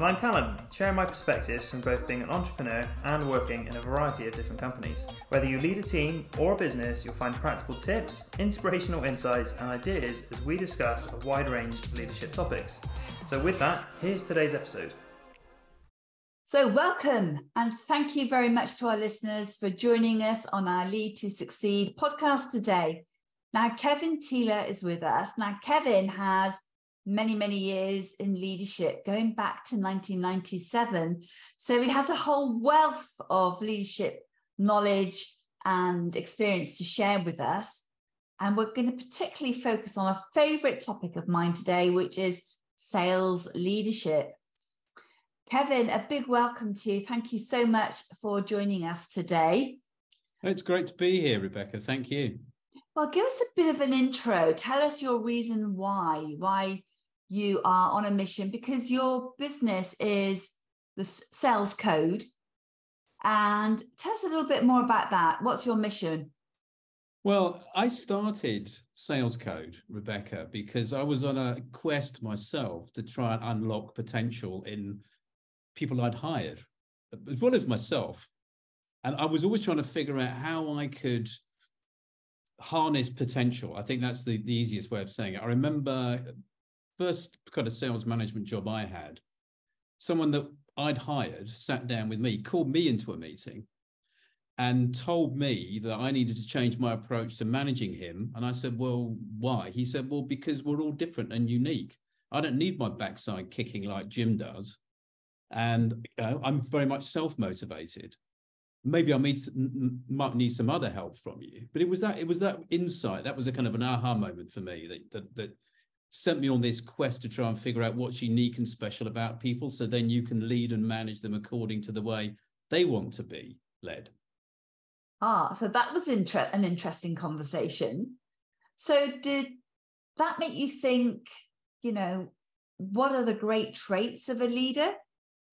And I'm Callum, sharing my perspectives from both being an entrepreneur and working in a variety of different companies. Whether you lead a team or a business, you'll find practical tips, inspirational insights, and ideas as we discuss a wide range of leadership topics. So, with that, here's today's episode. So, welcome and thank you very much to our listeners for joining us on our Lead to Succeed podcast today. Now, Kevin Thiele is with us. Now, Kevin has many, many years in leadership, going back to 1997. So he has a whole wealth of leadership knowledge and experience to share with us. And we're going to particularly focus on a favorite topic of mine today, which is sales leadership. Kevin, a big welcome to you. Thank you so much for joining us today. It's great to be here, Rebecca. Thank you. Well, give us a bit of an intro. Tell us your reason why, why you are on a mission because your business is the sales code. And tell us a little bit more about that. What's your mission? Well, I started Sales Code, Rebecca, because I was on a quest myself to try and unlock potential in people I'd hired, as well as myself. And I was always trying to figure out how I could harness potential. I think that's the, the easiest way of saying it. I remember first kind of sales management job I had, someone that I'd hired sat down with me, called me into a meeting, and told me that I needed to change my approach to managing him. And I said, Well, why? He said, Well, because we're all different and unique. I don't need my backside kicking like Jim does. And you know, I'm very much self motivated. Maybe I need, might need some other help from you, but it was that it was that insight that was a kind of an aha moment for me that that that sent me on this quest to try and figure out what's unique and special about people so then you can lead and manage them according to the way they want to be led. Ah so that was inter- an interesting conversation. So did that make you think you know what are the great traits of a leader?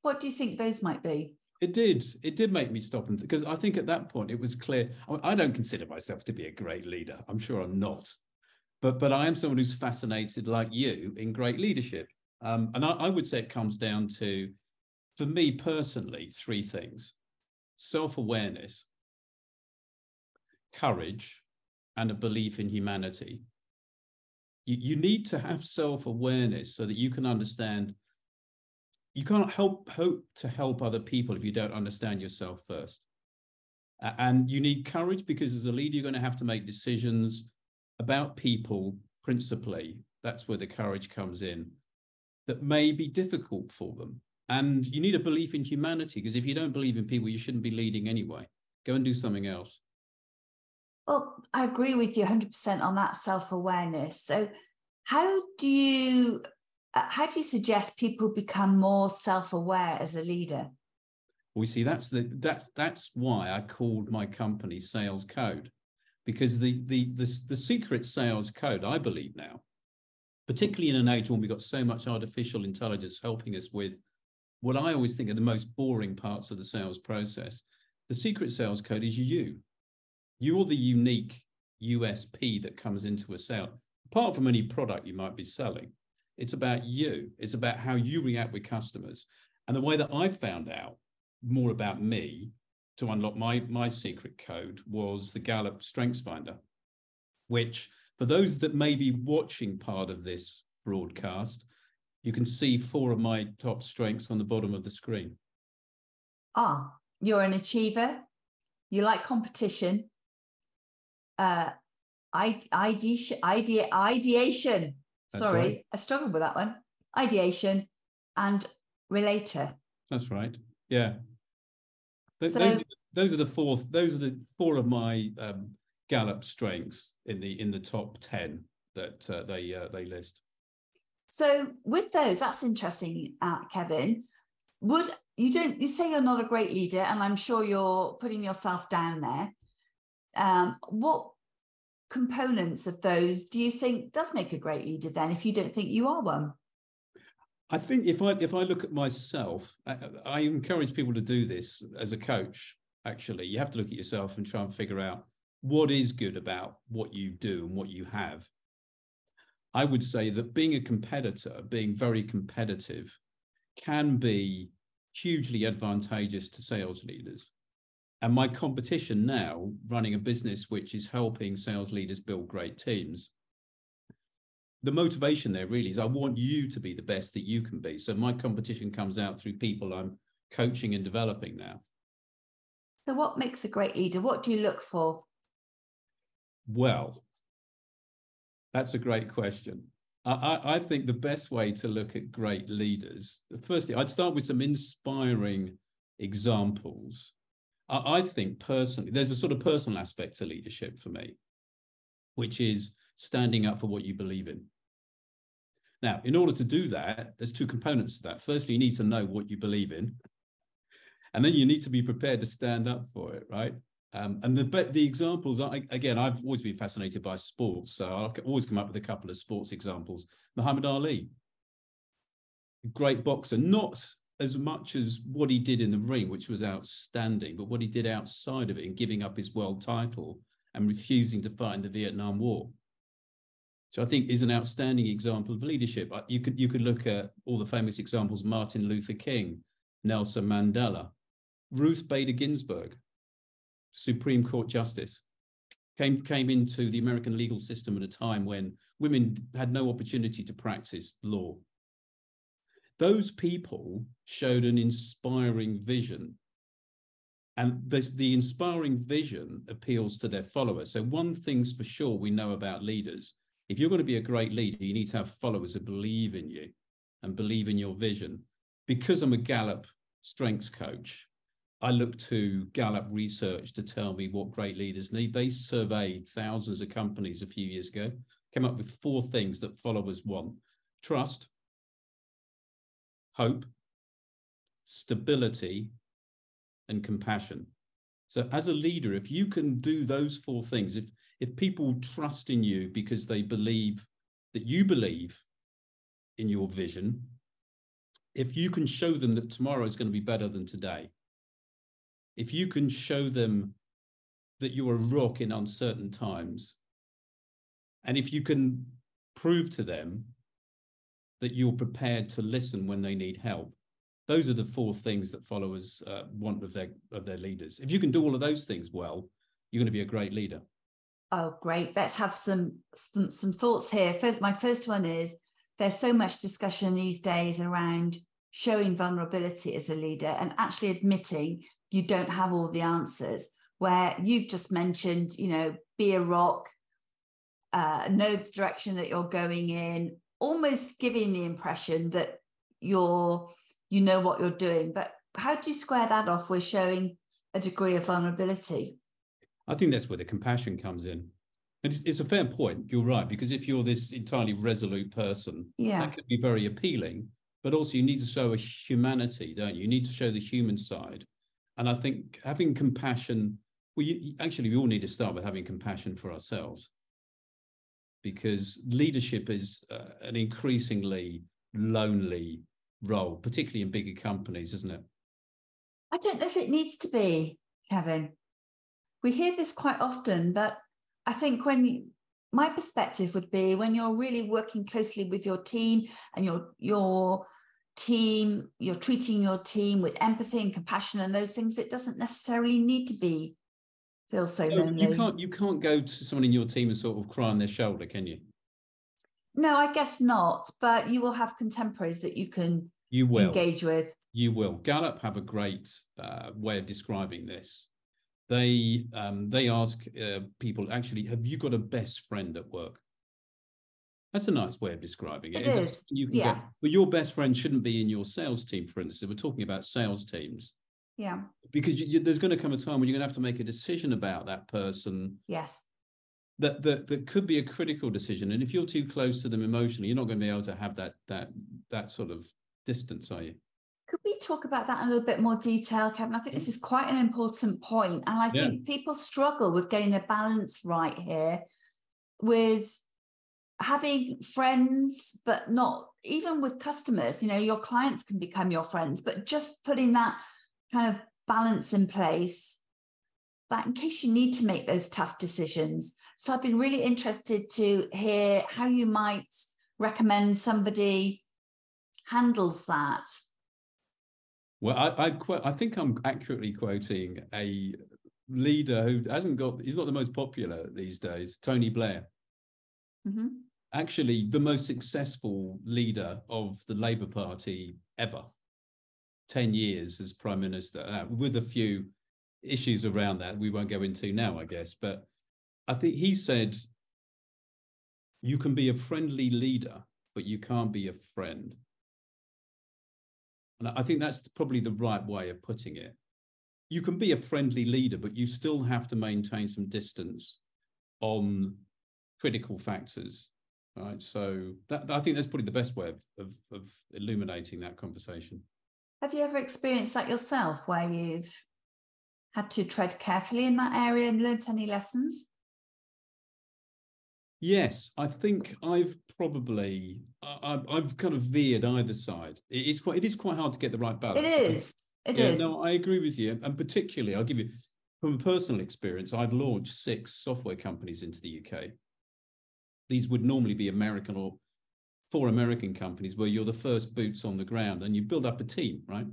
What do you think those might be? It did. It did make me stop and because i think at that point it was clear I don't consider myself to be a great leader. I'm sure i'm not but but I am someone who's fascinated, like you, in great leadership. Um, and I, I would say it comes down to, for me personally, three things: self-awareness, courage, and a belief in humanity. You, you need to have self-awareness so that you can understand. You can't help hope to help other people if you don't understand yourself first. And you need courage because as a leader, you're going to have to make decisions about people principally. That's where the courage comes in, that may be difficult for them. And you need a belief in humanity because if you don't believe in people, you shouldn't be leading anyway. Go and do something else. Well, I agree with you 100% on that self awareness. So, how do you uh, how do you suggest people become more self-aware as a leader we see that's the that's that's why i called my company sales code because the, the, the, the secret sales code, I believe now, particularly in an age when we've got so much artificial intelligence helping us with what I always think are the most boring parts of the sales process, the secret sales code is you. You're the unique USP that comes into a sale. Apart from any product you might be selling, it's about you. It's about how you react with customers. And the way that I found out more about me to unlock my my secret code was the Gallup Strengths Finder, which for those that may be watching part of this broadcast, you can see four of my top strengths on the bottom of the screen. Ah, you're an achiever. You like competition. Uh, ideation, idea, ideation. That's Sorry, right. I struggled with that one. Ideation and relator. That's right. Yeah. Th- so, those, those are the four. Those are the four of my um, Gallup strengths in the in the top ten that uh, they uh, they list. So with those, that's interesting, uh, Kevin. Would you don't you say you're not a great leader, and I'm sure you're putting yourself down there. Um, what components of those do you think does make a great leader then if you don't think you are one? I think if I if I look at myself, I, I, encourage people to do this as a coach. Actually, you have to look at yourself and try and figure out what is good about what you do and what you have. I would say that being a competitor, being very competitive, can be hugely advantageous to sales leaders. And my competition now, running a business which is helping sales leaders build great teams, the motivation there really is I want you to be the best that you can be. So my competition comes out through people I'm coaching and developing now. So, what makes a great leader? What do you look for? Well, that's a great question. I, I think the best way to look at great leaders, firstly, I'd start with some inspiring examples. I, I think personally, there's a sort of personal aspect to leadership for me, which is standing up for what you believe in. Now, in order to do that, there's two components to that. Firstly, you need to know what you believe in, and then you need to be prepared to stand up for it, right? Um, and the the examples, I, again, I've always been fascinated by sports, so I'll always come up with a couple of sports examples. Muhammad Ali, great boxer, not as much as what he did in the ring, which was outstanding, but what he did outside of it in giving up his world title and refusing to fight in the Vietnam War. So I think is an outstanding example of leadership. You could you could look at all the famous examples: Martin Luther King, Nelson Mandela, Ruth Bader Ginsburg, Supreme Court Justice, came came into the American legal system at a time when women had no opportunity to practice law. Those people showed an inspiring vision and the, the, inspiring vision appeals to their followers. So, one thing's for sure we know about leaders if you're going to be a great leader, you need to have followers who believe in you and believe in your vision. Because I'm a Gallup strengths coach, I look to Gallup research to tell me what great leaders need. They surveyed thousands of companies a few years ago, came up with four things that followers want trust, hope, stability, and compassion. So, as a leader, if you can do those four things, if if people trust in you because they believe that you believe in your vision, if you can show them that tomorrow is going to be better than today, if you can show them that you're a rock in uncertain times, and if you can prove to them that you're prepared to listen when they need help, those are the four things that followers uh, want of their of their leaders. If you can do all of those things well, you're going to be a great leader. Oh, great. Let's have some, some, some thoughts here. First, my first one is there's so much discussion these days around showing vulnerability as a leader and actually admitting you don't have all the answers. Where you've just mentioned, you know, be a rock, uh, know the direction that you're going in, almost giving the impression that you're you know what you're doing. But how do you square that off with showing a degree of vulnerability? I think that's where the compassion comes in. And it's, it's, a fair point. You're right. Because if you're this entirely resolute person, yeah. that could be very appealing. But also, you need to show a humanity, don't you? You need to show the human side. And I think having compassion, well, you, actually, we all need to start with having compassion for ourselves. Because leadership is uh, an increasingly lonely role, particularly in bigger companies, isn't it? I don't know if it needs to be, Kevin we hear this quite often, but I think when you, my perspective would be when you're really working closely with your team and your your team, you're treating your team with empathy and compassion and those things, it doesn't necessarily need to be feel so no, lonely. You can't you can't go to someone in your team and sort of cry on their shoulder, can you? No, I guess not. But you will have contemporaries that you can you will engage with. You will. Gallup have a great uh, way of describing this they um, they ask uh, people actually, have you got a best friend at work? That's a nice way of describing it. It is. You can yeah. Get, but your best friend shouldn't be in your sales team, for instance. We're talking about sales teams. Yeah. Because you, you, there's going to come a time when you're going to have to make a decision about that person. Yes. That, that that could be a critical decision, and if you're too close to them emotionally, you're not going to be able to have that that that sort of distance, are you? Could we talk about that in a little bit more detail, Kevin? I think this mm. is quite an important point, and I yeah. think people struggle with getting the balance right here with having friends, but not even with customers. You know, your clients can become your friends, but just putting that kind of balance in place that in case you need to make those tough decisions. So I've been really interested to hear how you might recommend somebody handles that. Well, I, I, I think I'm accurately quoting a leader who hasn't got, he's not the most popular these days, Tony Blair. Mm-hmm. Actually, the most successful leader of the Labour Party ever. 10 years as Prime Minister, uh, with a few issues around that we won't go into now, I guess. But I think he said, you can be a friendly leader, but you can't be a friend. And I think that's probably the right way of putting it you can be a friendly leader, but you still have to maintain some distance on critical factors. Right. So that I think that's probably the best way of, of, of illuminating that conversation. Have you ever experienced that yourself where you've had to tread carefully in that area and learnt any lessons? Yes, I think I've probably I, have kind of veered either side. It's quite it is quite hard to get the right balance. It is. It yeah, is. No, I agree with you. And particularly, I'll give you from a personal experience, I've launched six software companies into the UK. These would normally be American or four American companies where you're the first boots on the ground and you build up a team, right?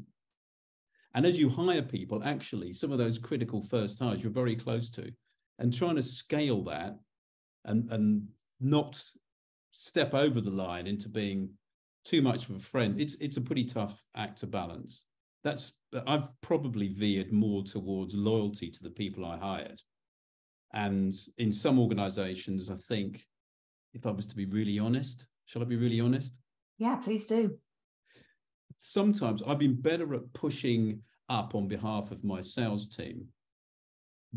And as you hire people, actually, some of those critical first hires you're very close to, and trying to scale that and, and not step over the line into being too much of a friend, it's, it's a pretty tough act to balance that's I've probably veered more towards loyalty to the people I hired. And in some organizations, I think if I was to be really honest, shall I be really honest? Yeah, please do. Sometimes I've been better at pushing up on behalf of my sales team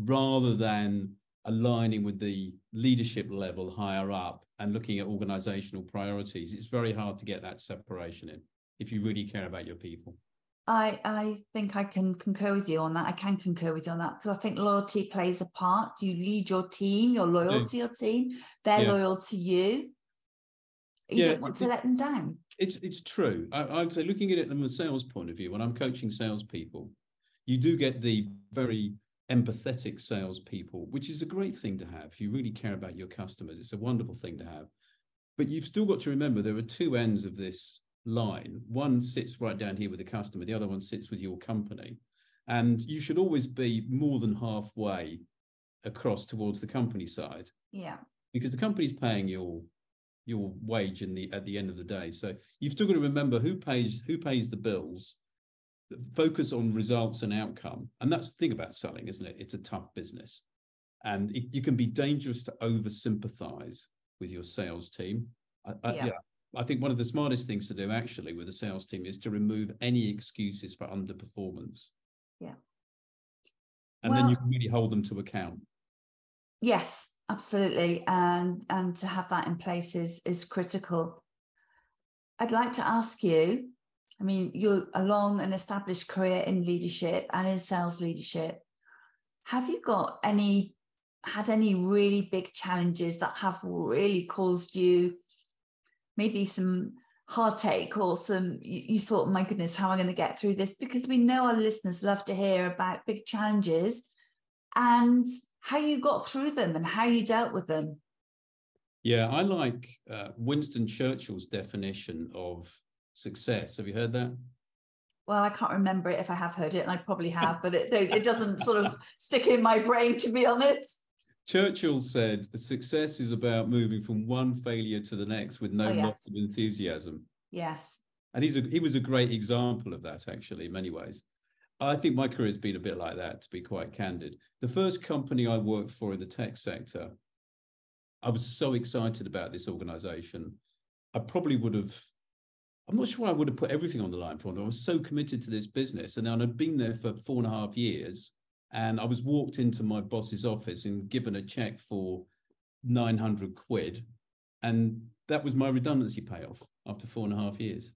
rather than aligning with the leadership level higher up and looking at organizational priorities. It's very hard to get that separation in if you really care about your people. I, I think I can concur with you on that. I can concur with you on that because I think loyalty plays a part. You lead your team, you're loyal to your team, they're yeah. loyal to you. You yeah, don't want to let them down. It's it's true. I, I'd say looking at it from a sales point of view, when I'm coaching salespeople, you do get the very empathetic salespeople, which is a great thing to have. If you really care about your customers. It's a wonderful thing to have. But you've still got to remember there are two ends of this line. One sits right down here with the customer, the other one sits with your company. And you should always be more than halfway across towards the company side. Yeah. Because the company's paying your your wage in the at the end of the day. So you've still got to remember who pays who pays the bills, focus on results and outcome. And that's the thing about selling, isn't it? It's a tough business. And it, you can be dangerous to over sympathize with your sales team. I, I, yeah. yeah. I think one of the smartest things to do actually with a sales team is to remove any excuses for underperformance. Yeah. And well, then you can really hold them to account. Yes, absolutely. And and to have that in place is is critical. I'd like to ask you, I mean, you're a long and established career in leadership and in sales leadership. Have you got any had any really big challenges that have really caused you maybe some heartache or some you, you thought my goodness how am i going to get through this because we know our listeners love to hear about big challenges and how you got through them and how you dealt with them yeah i like uh, winston churchill's definition of success have you heard that well, I can't remember it if I have heard it, and I probably have, but it, it doesn't sort of stick in my brain, to be honest. Churchill said, success is about moving from one failure to the next with no oh, yes. loss of enthusiasm. Yes. And he's a, he was a great example of that, actually, in many ways. I think my career has been a bit like that, to be quite candid. The first company I worked for in the tech sector, I was so excited about this organization. I probably would have, I'm not sure I would have put everything on the line for them. I was so committed to this business. And then I'd been there for four and a half years. And I was walked into my boss's office and given a check for 900 quid. And that was my redundancy payoff after four and a half years.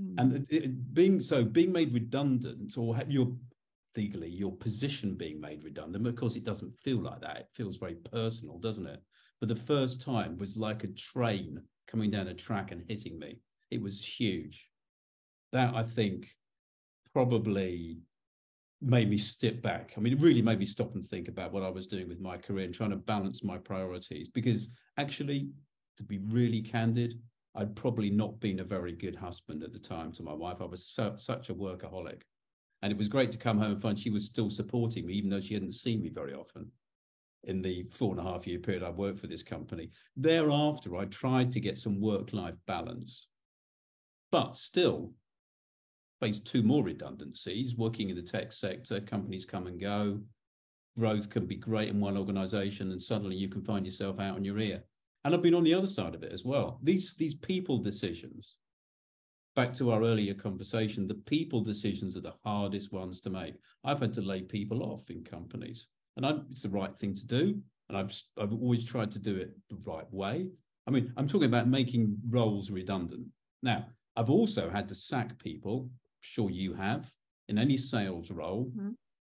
Mm. And it, it, being so, being made redundant or your legally your position being made redundant, of course, it doesn't feel like that. It feels very personal, doesn't it? for the first time was like a train coming down a track and hitting me. It was huge. That I think probably made me step back. I mean, it really made me stop and think about what I was doing with my career and trying to balance my priorities. Because actually, to be really candid, I'd probably not been a very good husband at the time to my wife. I was so, such a workaholic. And it was great to come home and find she was still supporting me, even though she hadn't seen me very often in the four and a half year period I worked for this company. Thereafter, I tried to get some work life balance, but still faced two more redundancies. Working in the tech sector, companies come and go. Growth can be great in one organization, and suddenly you can find yourself out on your ear. And I've been on the other side of it as well. These, these people decisions, back to our earlier conversation, the people decisions are the hardest ones to make. I've had to lay people off in companies, and I, it's the right thing to do. And I've, I've always tried to do it the right way. I mean, I'm talking about making roles redundant. Now, I've also had to sack people, sure you have, in any sales role, mm-hmm.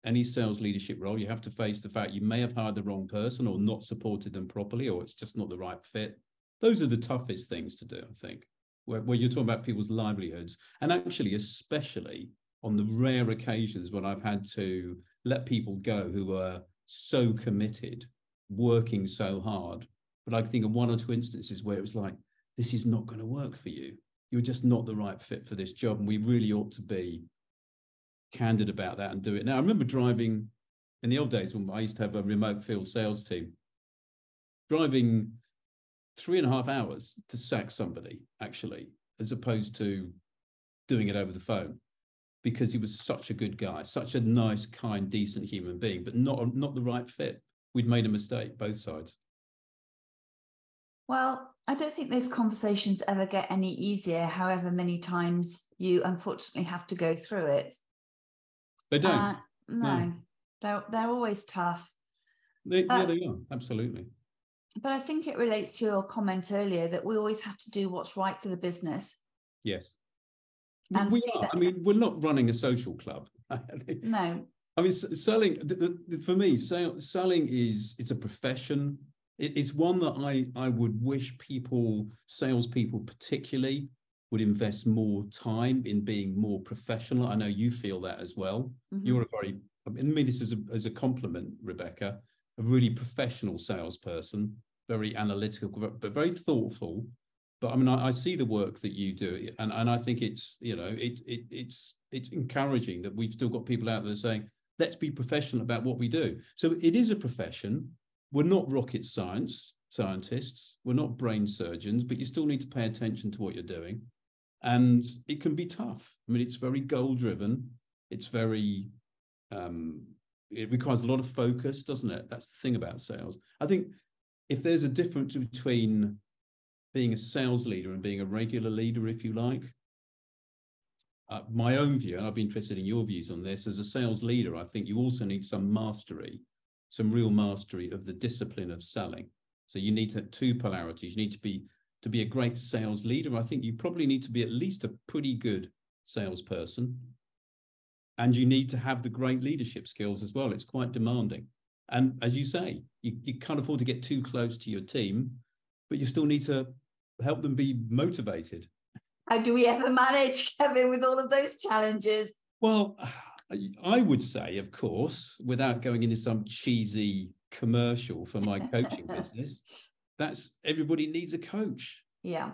any sales leadership role, you have to face the fact you may have hired the wrong person or not supported them properly, or it's just not the right fit. Those are the toughest things to do, I think where, where you're talking about people's livelihoods. And actually, especially on the rare occasions when I've had to let people go who were so committed, working so hard. But I can think of one or two instances where it was like, this is not going to work for you. You're just not the right fit for this job. And we really ought to be candid about that and do it. Now, I remember driving in the old days when I used to have a remote field sales team, driving three and a half hours to sack somebody, actually, as opposed to doing it over the phone because he was such a good guy, such a nice, kind, decent human being, but not, not the right fit. We'd made a mistake, both sides. Well, I don't think those conversations ever get any easier, however many times you unfortunately have to go through it. They don't. Uh, no, no, they're, they're always tough. They, uh, yeah, they are, absolutely but I think it relates to your comment earlier that we always have to do what's right for the business. Yes. And we are. That... I mean, we're not running a social club. no. I mean, selling the, the, for me, sell, selling is it's a profession. It, it's one that I I would wish people, salespeople particularly, would invest more time in being more professional. I know you feel that as well. Mm-hmm. You're a very, I mean, this is a, as a compliment, Rebecca a really professional salesperson, very analytical, but very thoughtful. But I mean, I, I, see the work that you do, and, and I think it's you know it, it it's it's encouraging that we've still got people out there saying let's be professional about what we do. So it is a profession. We're not rocket science scientists. We're not brain surgeons, but you still need to pay attention to what you're doing, and it can be tough. I mean, it's very goal driven. It's very um, it requires a lot of focus, doesn't it? That's the thing about sales. I think if there's a difference between being a sales leader and being a regular leader, if you like, uh, my own view, and I'd be interested in your views on this, as a sales leader, I think you also need some mastery, some real mastery of the discipline of selling. So you need to have two polarities. You need to be to be a great sales leader. I think you probably need to be at least a pretty good salesperson and you need to have the great leadership skills as well. It's quite demanding. And as you say, you, you can't afford to get too close to your team, but you still need to help them be motivated. How do we ever manage, Kevin, with all of those challenges? Well, I would say, of course, without going into some cheesy commercial for my coaching business, that's everybody needs a coach. Yeah.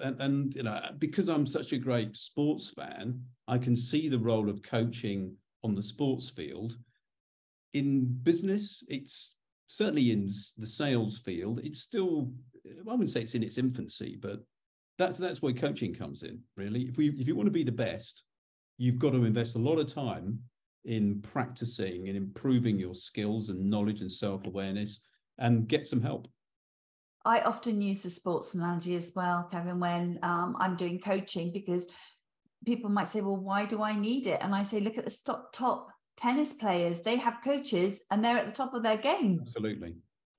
And, and you know because i'm such a great sports fan i can see the role of coaching on the sports field. In business it's certainly in the sales field it's still i wouldn't say it's in its infancy but that's that's where coaching comes in really. If we if you want to be the best you've got to invest a lot of time in practicing and improving your skills and knowledge and self-awareness and get some help I often use the sports analogy as well, Kevin, when um, I'm doing coaching, because people might say, well, why do I need it? And I say, look at the top, top tennis players. They have coaches and they're at the top of their game. Absolutely.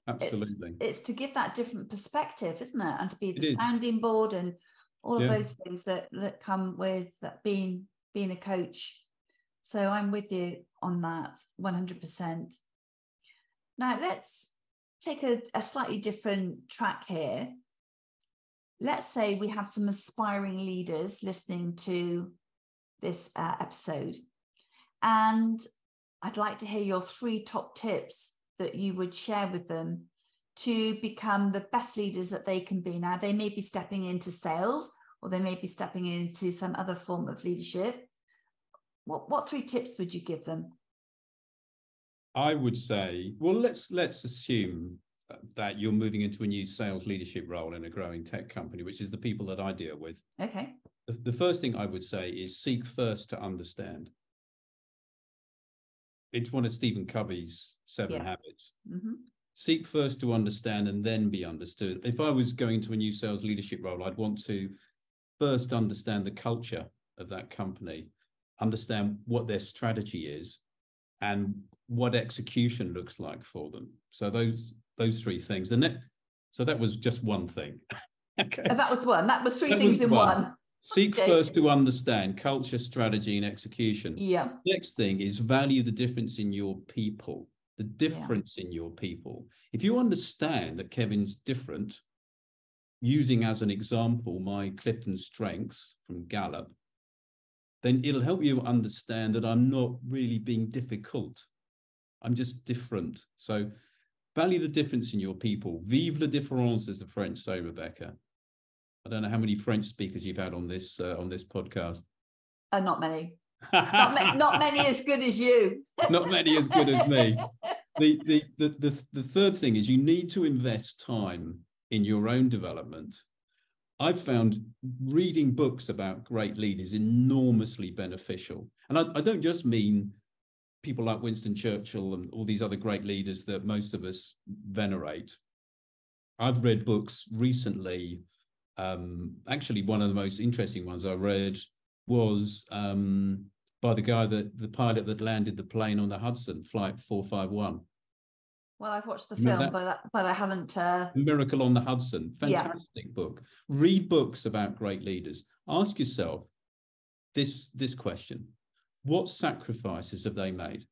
Absolutely. It's, it's to give that different perspective, isn't it? And to be the sounding board and all of yeah. those things that, that come with being being a coach. So I'm with you on that 100%. Now let's take a, a slightly different track here. Let's say we have some aspiring leaders listening to this uh, episode, and I'd like to hear your three top tips that you would share with them to become the best leaders that they can be. Now, they may be stepping into sales or they may be stepping into some other form of leadership. What, what three tips would you give them? I would say, well, let's let's assume that you're moving into a new sales leadership role in a growing tech company, which is the people that I deal with. Okay. The, the first thing I would say is seek first to understand. It's one of Stephen Covey's seven yeah. habits. Mm-hmm. Seek first to understand and then be understood. If I was going to a new sales leadership role, I'd want to first understand the culture of that company, understand what their strategy is, and what execution looks like for them. So those those three things. And that so that was just one thing. okay. Oh, that was one. That was three that things was in one. one. Seek okay. first to understand culture, strategy, and execution. Yeah. Next thing is value the difference in your people. The difference yeah. in your people. If you understand that Kevin's different, using as an example my Clifton strengths from Gallup, then it'll help you understand that I'm not really being difficult. I'm just different. So value the difference in your people. Vive la différence, as the French say, Rebecca. I don't know how many French speakers you've had on this uh, on this podcast. Uh, not many. not, ma- not many as good as you. not many as good as me. The, the, the, the, the third thing is you need to invest time in your own development. I've found reading books about great leaders enormously beneficial. And I, I don't just mean people like Winston Churchill and all these other great leaders that most of us venerate. I've read books recently. Um, actually, one of the most interesting ones I read was um, by the guy that the pilot that landed the plane on the Hudson, Flight 451. Well, I've watched the film, but but I haven't. Uh... Miracle on the Hudson, fantastic yeah. book. Read books about great leaders. Ask yourself this this question: What sacrifices have they made?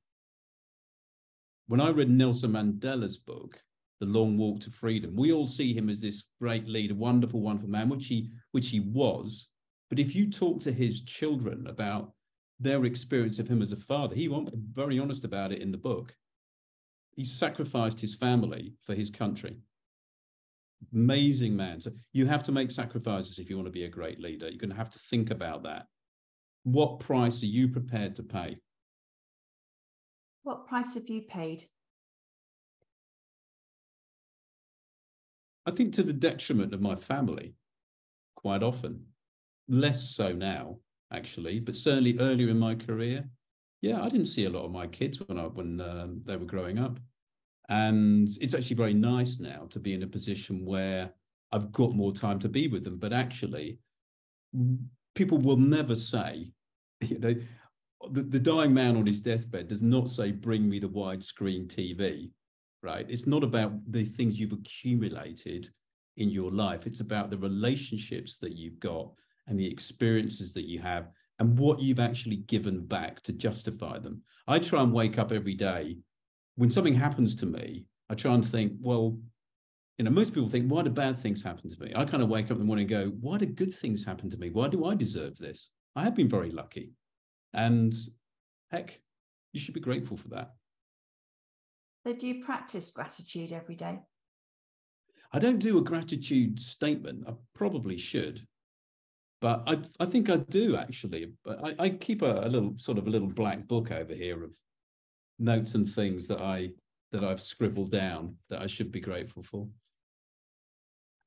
When I read Nelson Mandela's book, The Long Walk to Freedom, we all see him as this great leader, wonderful, wonderful man, which he which he was. But if you talk to his children about their experience of him as a father, he was very honest about it in the book he sacrificed his family for his country. Amazing man. So you have to make sacrifices if you want to be a great leader. You're going to have to think about that. What price are you prepared to pay? What price have you paid? I think to the detriment of my family, quite often. Less so now, actually, but certainly earlier in my career, yeah, I didn't see a lot of my kids when I when um, they were growing up, and it's actually very nice now to be in a position where I've got more time to be with them. But actually, people will never say, you know, the, the dying man on his deathbed does not say, "Bring me the widescreen TV." Right? It's not about the things you've accumulated in your life. It's about the relationships that you've got and the experiences that you have and what you've actually given back to justify them. I try and wake up every day. When something happens to me, I try and think, well, you know, most people think, why do bad things happen to me? I kind of wake up in the morning and go, why do good things happen to me? Why do I deserve this? I have been very lucky. And heck, you should be grateful for that. So, do you practice gratitude every day? I don't do a gratitude statement. I probably should but I, I think I do actually. I, I keep a, a, little sort of a little black book over here of notes and things that I that I've scribbled down that I should be grateful for.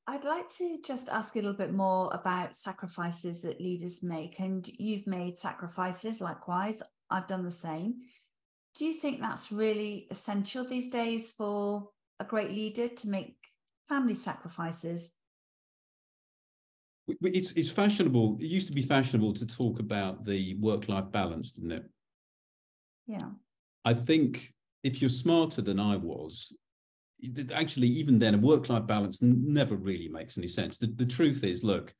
I'd like to just ask a little bit more about sacrifices that leaders make, and you've made sacrifices. Likewise, I've done the same. Do you think that's really essential these days for a great leader to make family sacrifices it's it's fashionable. It used to be fashionable to talk about the work life balance, didn't it? Yeah. I think if you're smarter than I was, actually, even then, a work life balance never really makes any sense. The, the truth is, look,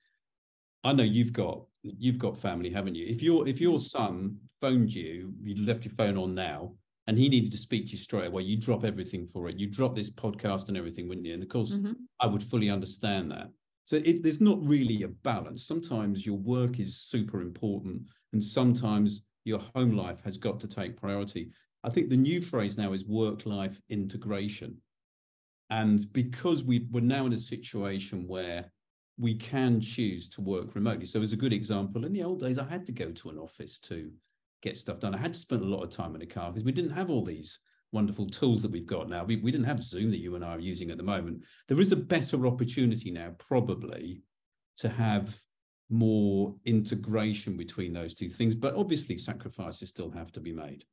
I know you've got you've got family, haven't you? If your if your son phoned you, you left your phone on now, and he needed to speak to you straight away, you drop everything for it. You drop this podcast and everything, wouldn't you? And of course, mm-hmm. I would fully understand that. So it, there's not really a balance. Sometimes your work is super important, and sometimes your home life has got to take priority. I think the new phrase now is work life integration. And because we, we're now in a situation where we can choose to work remotely. So, as a good example, in the old days, I had to go to an office to get stuff done. I had to spend a lot of time in a car because we didn't have all these wonderful tools that we've got now. We, we didn't have Zoom that you and I are using at the moment. There is a better opportunity now, probably, to have more integration between those two things. But obviously, sacrifices still have to be made.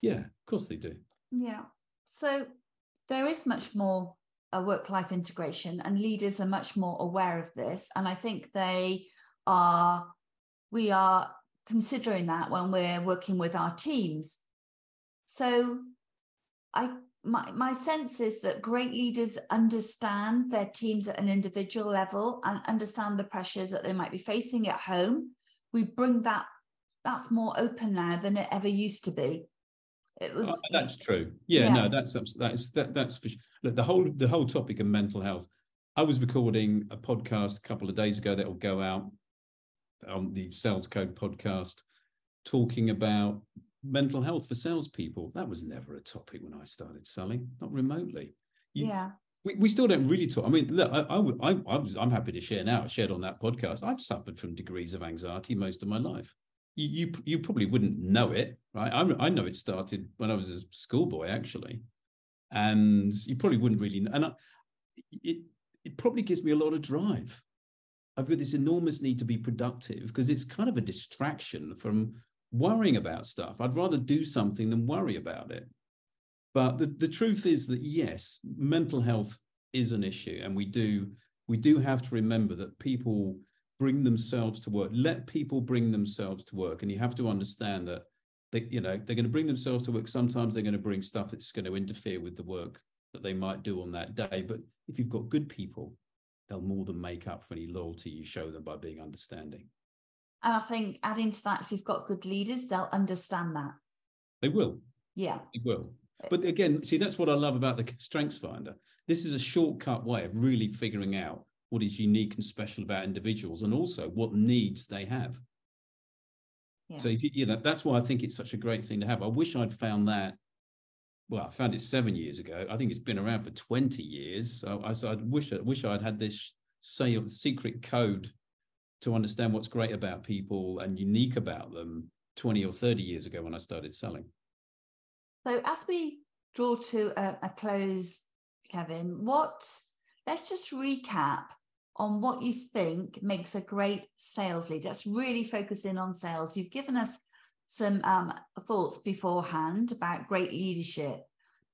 Yeah, of course they do. Yeah. So there is much more uh, a work life integration, and leaders are much more aware of this. And I think they are, we are considering that when we're working with our teams. So I my, my sense is that great leaders understand their teams at an individual level and understand the pressures that they might be facing at home. We bring that that's more open now than it ever used to be. It was. Oh, that's true. Yeah, yeah, no, that's that's that, that's for sure. look, the whole the whole topic of mental health. I was recording a podcast a couple of days ago that will go out on the Sales Code podcast, talking about mental health for salespeople. That was never a topic when I started selling, not remotely. You, yeah. We, we still don't really talk. I mean, look, I, I, I, I was, I'm happy to share now. I shared on that podcast. I've suffered from degrees of anxiety most of my life you, you, you probably wouldn't know it, right? I, I know it started when I was a schoolboy, actually, and you probably wouldn't really. Know. And I, it it probably gives me a lot of drive. I've got this enormous need to be productive because it's kind of a distraction from worrying about stuff. I'd rather do something than worry about it. But the, the truth is that yes, mental health is an issue, and we do we do have to remember that people bring themselves to work. Let people bring themselves to work. And you have to understand that they, you know, they're going to bring themselves to work. Sometimes they're going to bring stuff that's going to interfere with the work that they might do on that day. But if you've got good people, they'll more than make up for any loyalty you show them by being understanding. And I think adding to that, if you've got good leaders, they'll understand that. They will. Yeah. They will. But again, see, that's what I love about the Strengths Finder. This is a shortcut way of really figuring out what is unique and special about individuals and also what needs they have. Yeah. So if you, you know that's why I think it's such a great thing to have. I wish I'd found that. Well, I found it seven years ago. I think it's been around for twenty years. So I, so I wish I wish I'd had this say secret code to understand what's great about people and unique about them 20 or 30 years ago when I started selling. So as we draw to a, a close, Kevin, what let's just recap on what you think makes a great sales leader. Let's really focus in on sales. You've given us some um, thoughts beforehand about great leadership,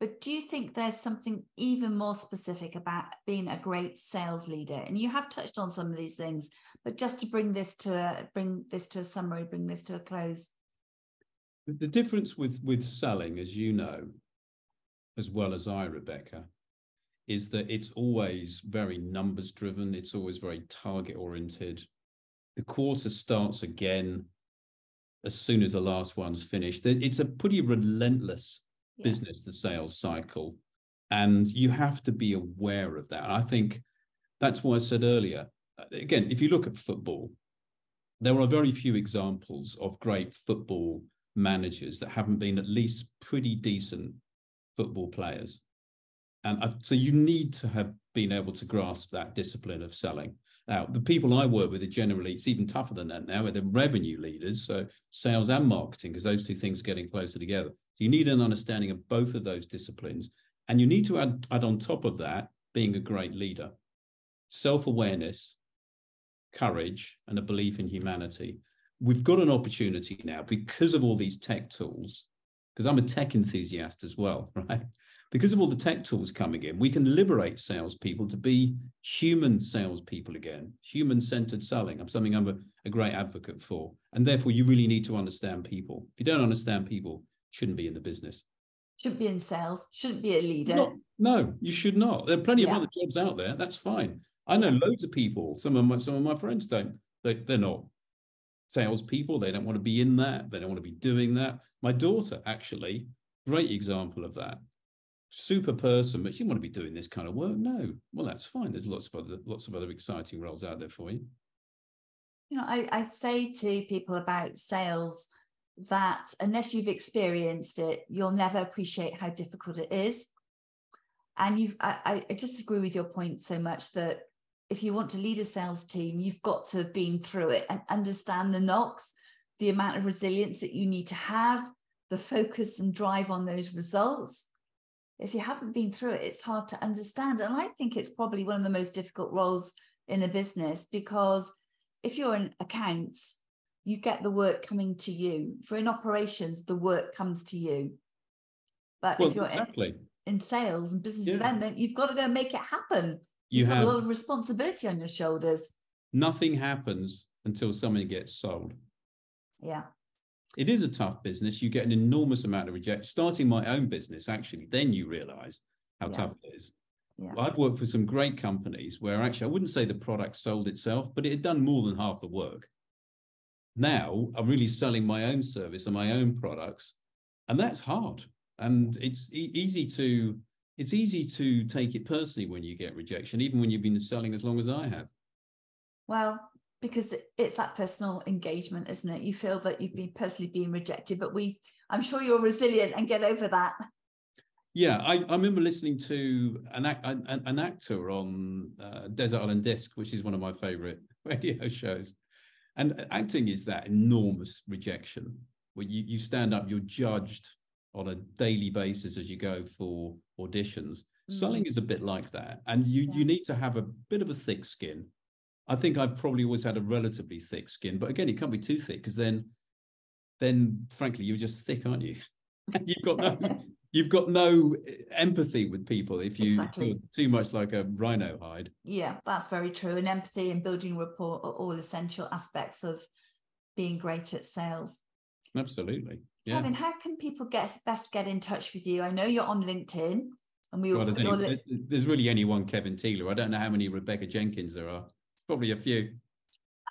but do you think there's something even more specific about being a great sales leader? And you have touched on some of these things, but just to bring this to a bring this to a summary, bring this to a close. The difference with with selling, as you know, as well as I, Rebecca, is that it's always very numbers driven, it's always very target oriented. The quarter starts again as soon as the last one's finished. It's a pretty relentless business, the sales cycle. And you have to be aware of that. I think that's why I said earlier again, if you look at football, there are very few examples of great football managers that haven't been at least pretty decent football players. And I, so you need to have been able to grasp that discipline of selling. Now, the people I work with are generally, it's even tougher than that now, they're revenue leaders, so sales and marketing, because those two things are getting closer together. So you need an understanding of both of those disciplines. And you need to add, add on top of that being a great leader, self awareness, courage, and a belief in humanity. We've got an opportunity now because of all these tech tools, because I'm a tech enthusiast as well, right? because of all the tech tools coming in, we can liberate salespeople to be human salespeople again, human centered selling. I'm something I'm a, a, great advocate for. And therefore, you really need to understand people. If you don't understand people, shouldn't be in the business. Shouldn't be in sales, shouldn't be a leader. Not, no, you should not. There are plenty yeah. of other jobs out there. That's fine. I know loads of people. Some of my some of my friends don't. They, they're not salespeople. They don't want to be in that. They don't want to be doing that. My daughter actually Great example of that. Super person, but she want to be doing this kind of work? No. Well, that's fine. There's lots of other lots of other exciting roles out there for you. You know, I, I say to people about sales that unless you've experienced it, you'll never appreciate how difficult it is. And you've I, I disagree with your point so much that if you want to lead a sales team, you've got to have been through it and understand the knocks, the amount of resilience that you need to have, the focus and drive on those results. If you haven't been through it, it's hard to understand. And I think it's probably one of the most difficult roles in a business because if you're in accounts, you get the work coming to you. For in operations, the work comes to you. But well, if you're exactly. in, in, sales and business Yeah. development, you've got to go make it happen. You You've got a lot of responsibility on your shoulders. nothing happens until something gets sold. Yeah. It is a tough business. You get an enormous amount of rejection. Starting my own business, actually, then you realize how Yeah. tough it is. Yeah. I've worked for some great companies where actually I wouldn't say the product sold itself, but it had done more than half the work. Now I'm really selling my own service and my own products, and that's hard. And it's e- easy to it's easy to take it personally when you get rejection, even when you've been selling as long as I have. Well, because it's that personal engagement, isn't it? You feel that you've been personally being rejected, but we, I'm sure you're resilient and get over that. Yeah, I, I remember listening to an, an, an actor on uh, Desert Island Disc, which is one of my favorite radio shows. And acting is that enormous rejection where you, you stand up, you're judged on a daily basis as you go for auditions. Mm. Selling is a bit like that. And you, Yeah. you need to have a bit of a thick skin. I think I've probably always had a relatively thick skin, but again, it can't be too thick because then, then frankly, you're just thick, aren't you? You've got no, you've got no empathy with people if you Exactly. feel too much like a rhino hide. Yeah, that's very true. And empathy and building rapport are all essential aspects of being great at sales. Absolutely. Yeah. Kevin, how can people get best get in touch with you? I know you're on LinkedIn, and we Well, put there's, your only- link. there- there's really only one Kevin Thiele. I don't know how many Rebecca Jenkins there are. It's probably a few.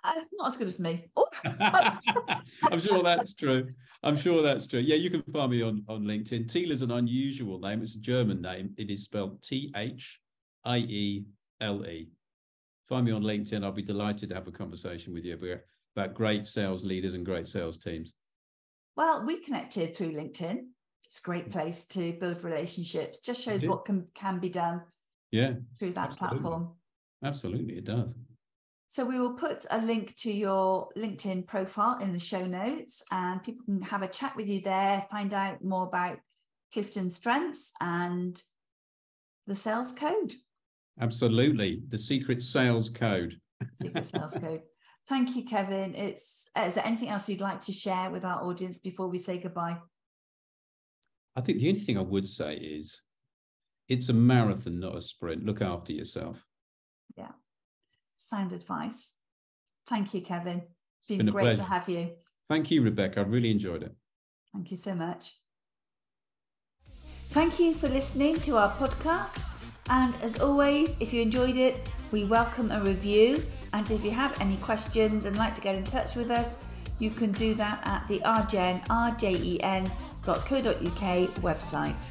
Uh, not as good as me. Oh, I'm sure that's true. I'm sure that's true. Yeah, you can find me on, on LinkedIn. Thiele's an unusual name. It's a German name. It is spelled T H I E L E. Find me on LinkedIn. I'll be delighted to have a conversation with you about, about great sales leaders and great sales teams. well, we connected through LinkedIn. It's a great mm-hmm. place to build relationships. Just shows mm-hmm. what can can be done Yeah, through that Absolutely. platform. absolutely. It does. So we will put a link to your LinkedIn profile in the show notes, and people can have a chat with you there, find out more about Clifton Strengths and the sales code, Absolutely. The secret sales code. secret sales code. Thank you, Kevin. It's uh, is there anything else you'd like to share with our audience before we say goodbye? I think the only thing I would say is it's a marathon, not a sprint. Look after yourself. Sound advice. Thank you, Kevin. It's been, been great to have you. Thank you, Rebecca. I've really enjoyed it. Thank you so much. Thank you for listening to our podcast. And as always, if you enjoyed it, we welcome a review. And if you have any questions and like to get in touch with us, you can do that at the rjen, rjen.co.uk website.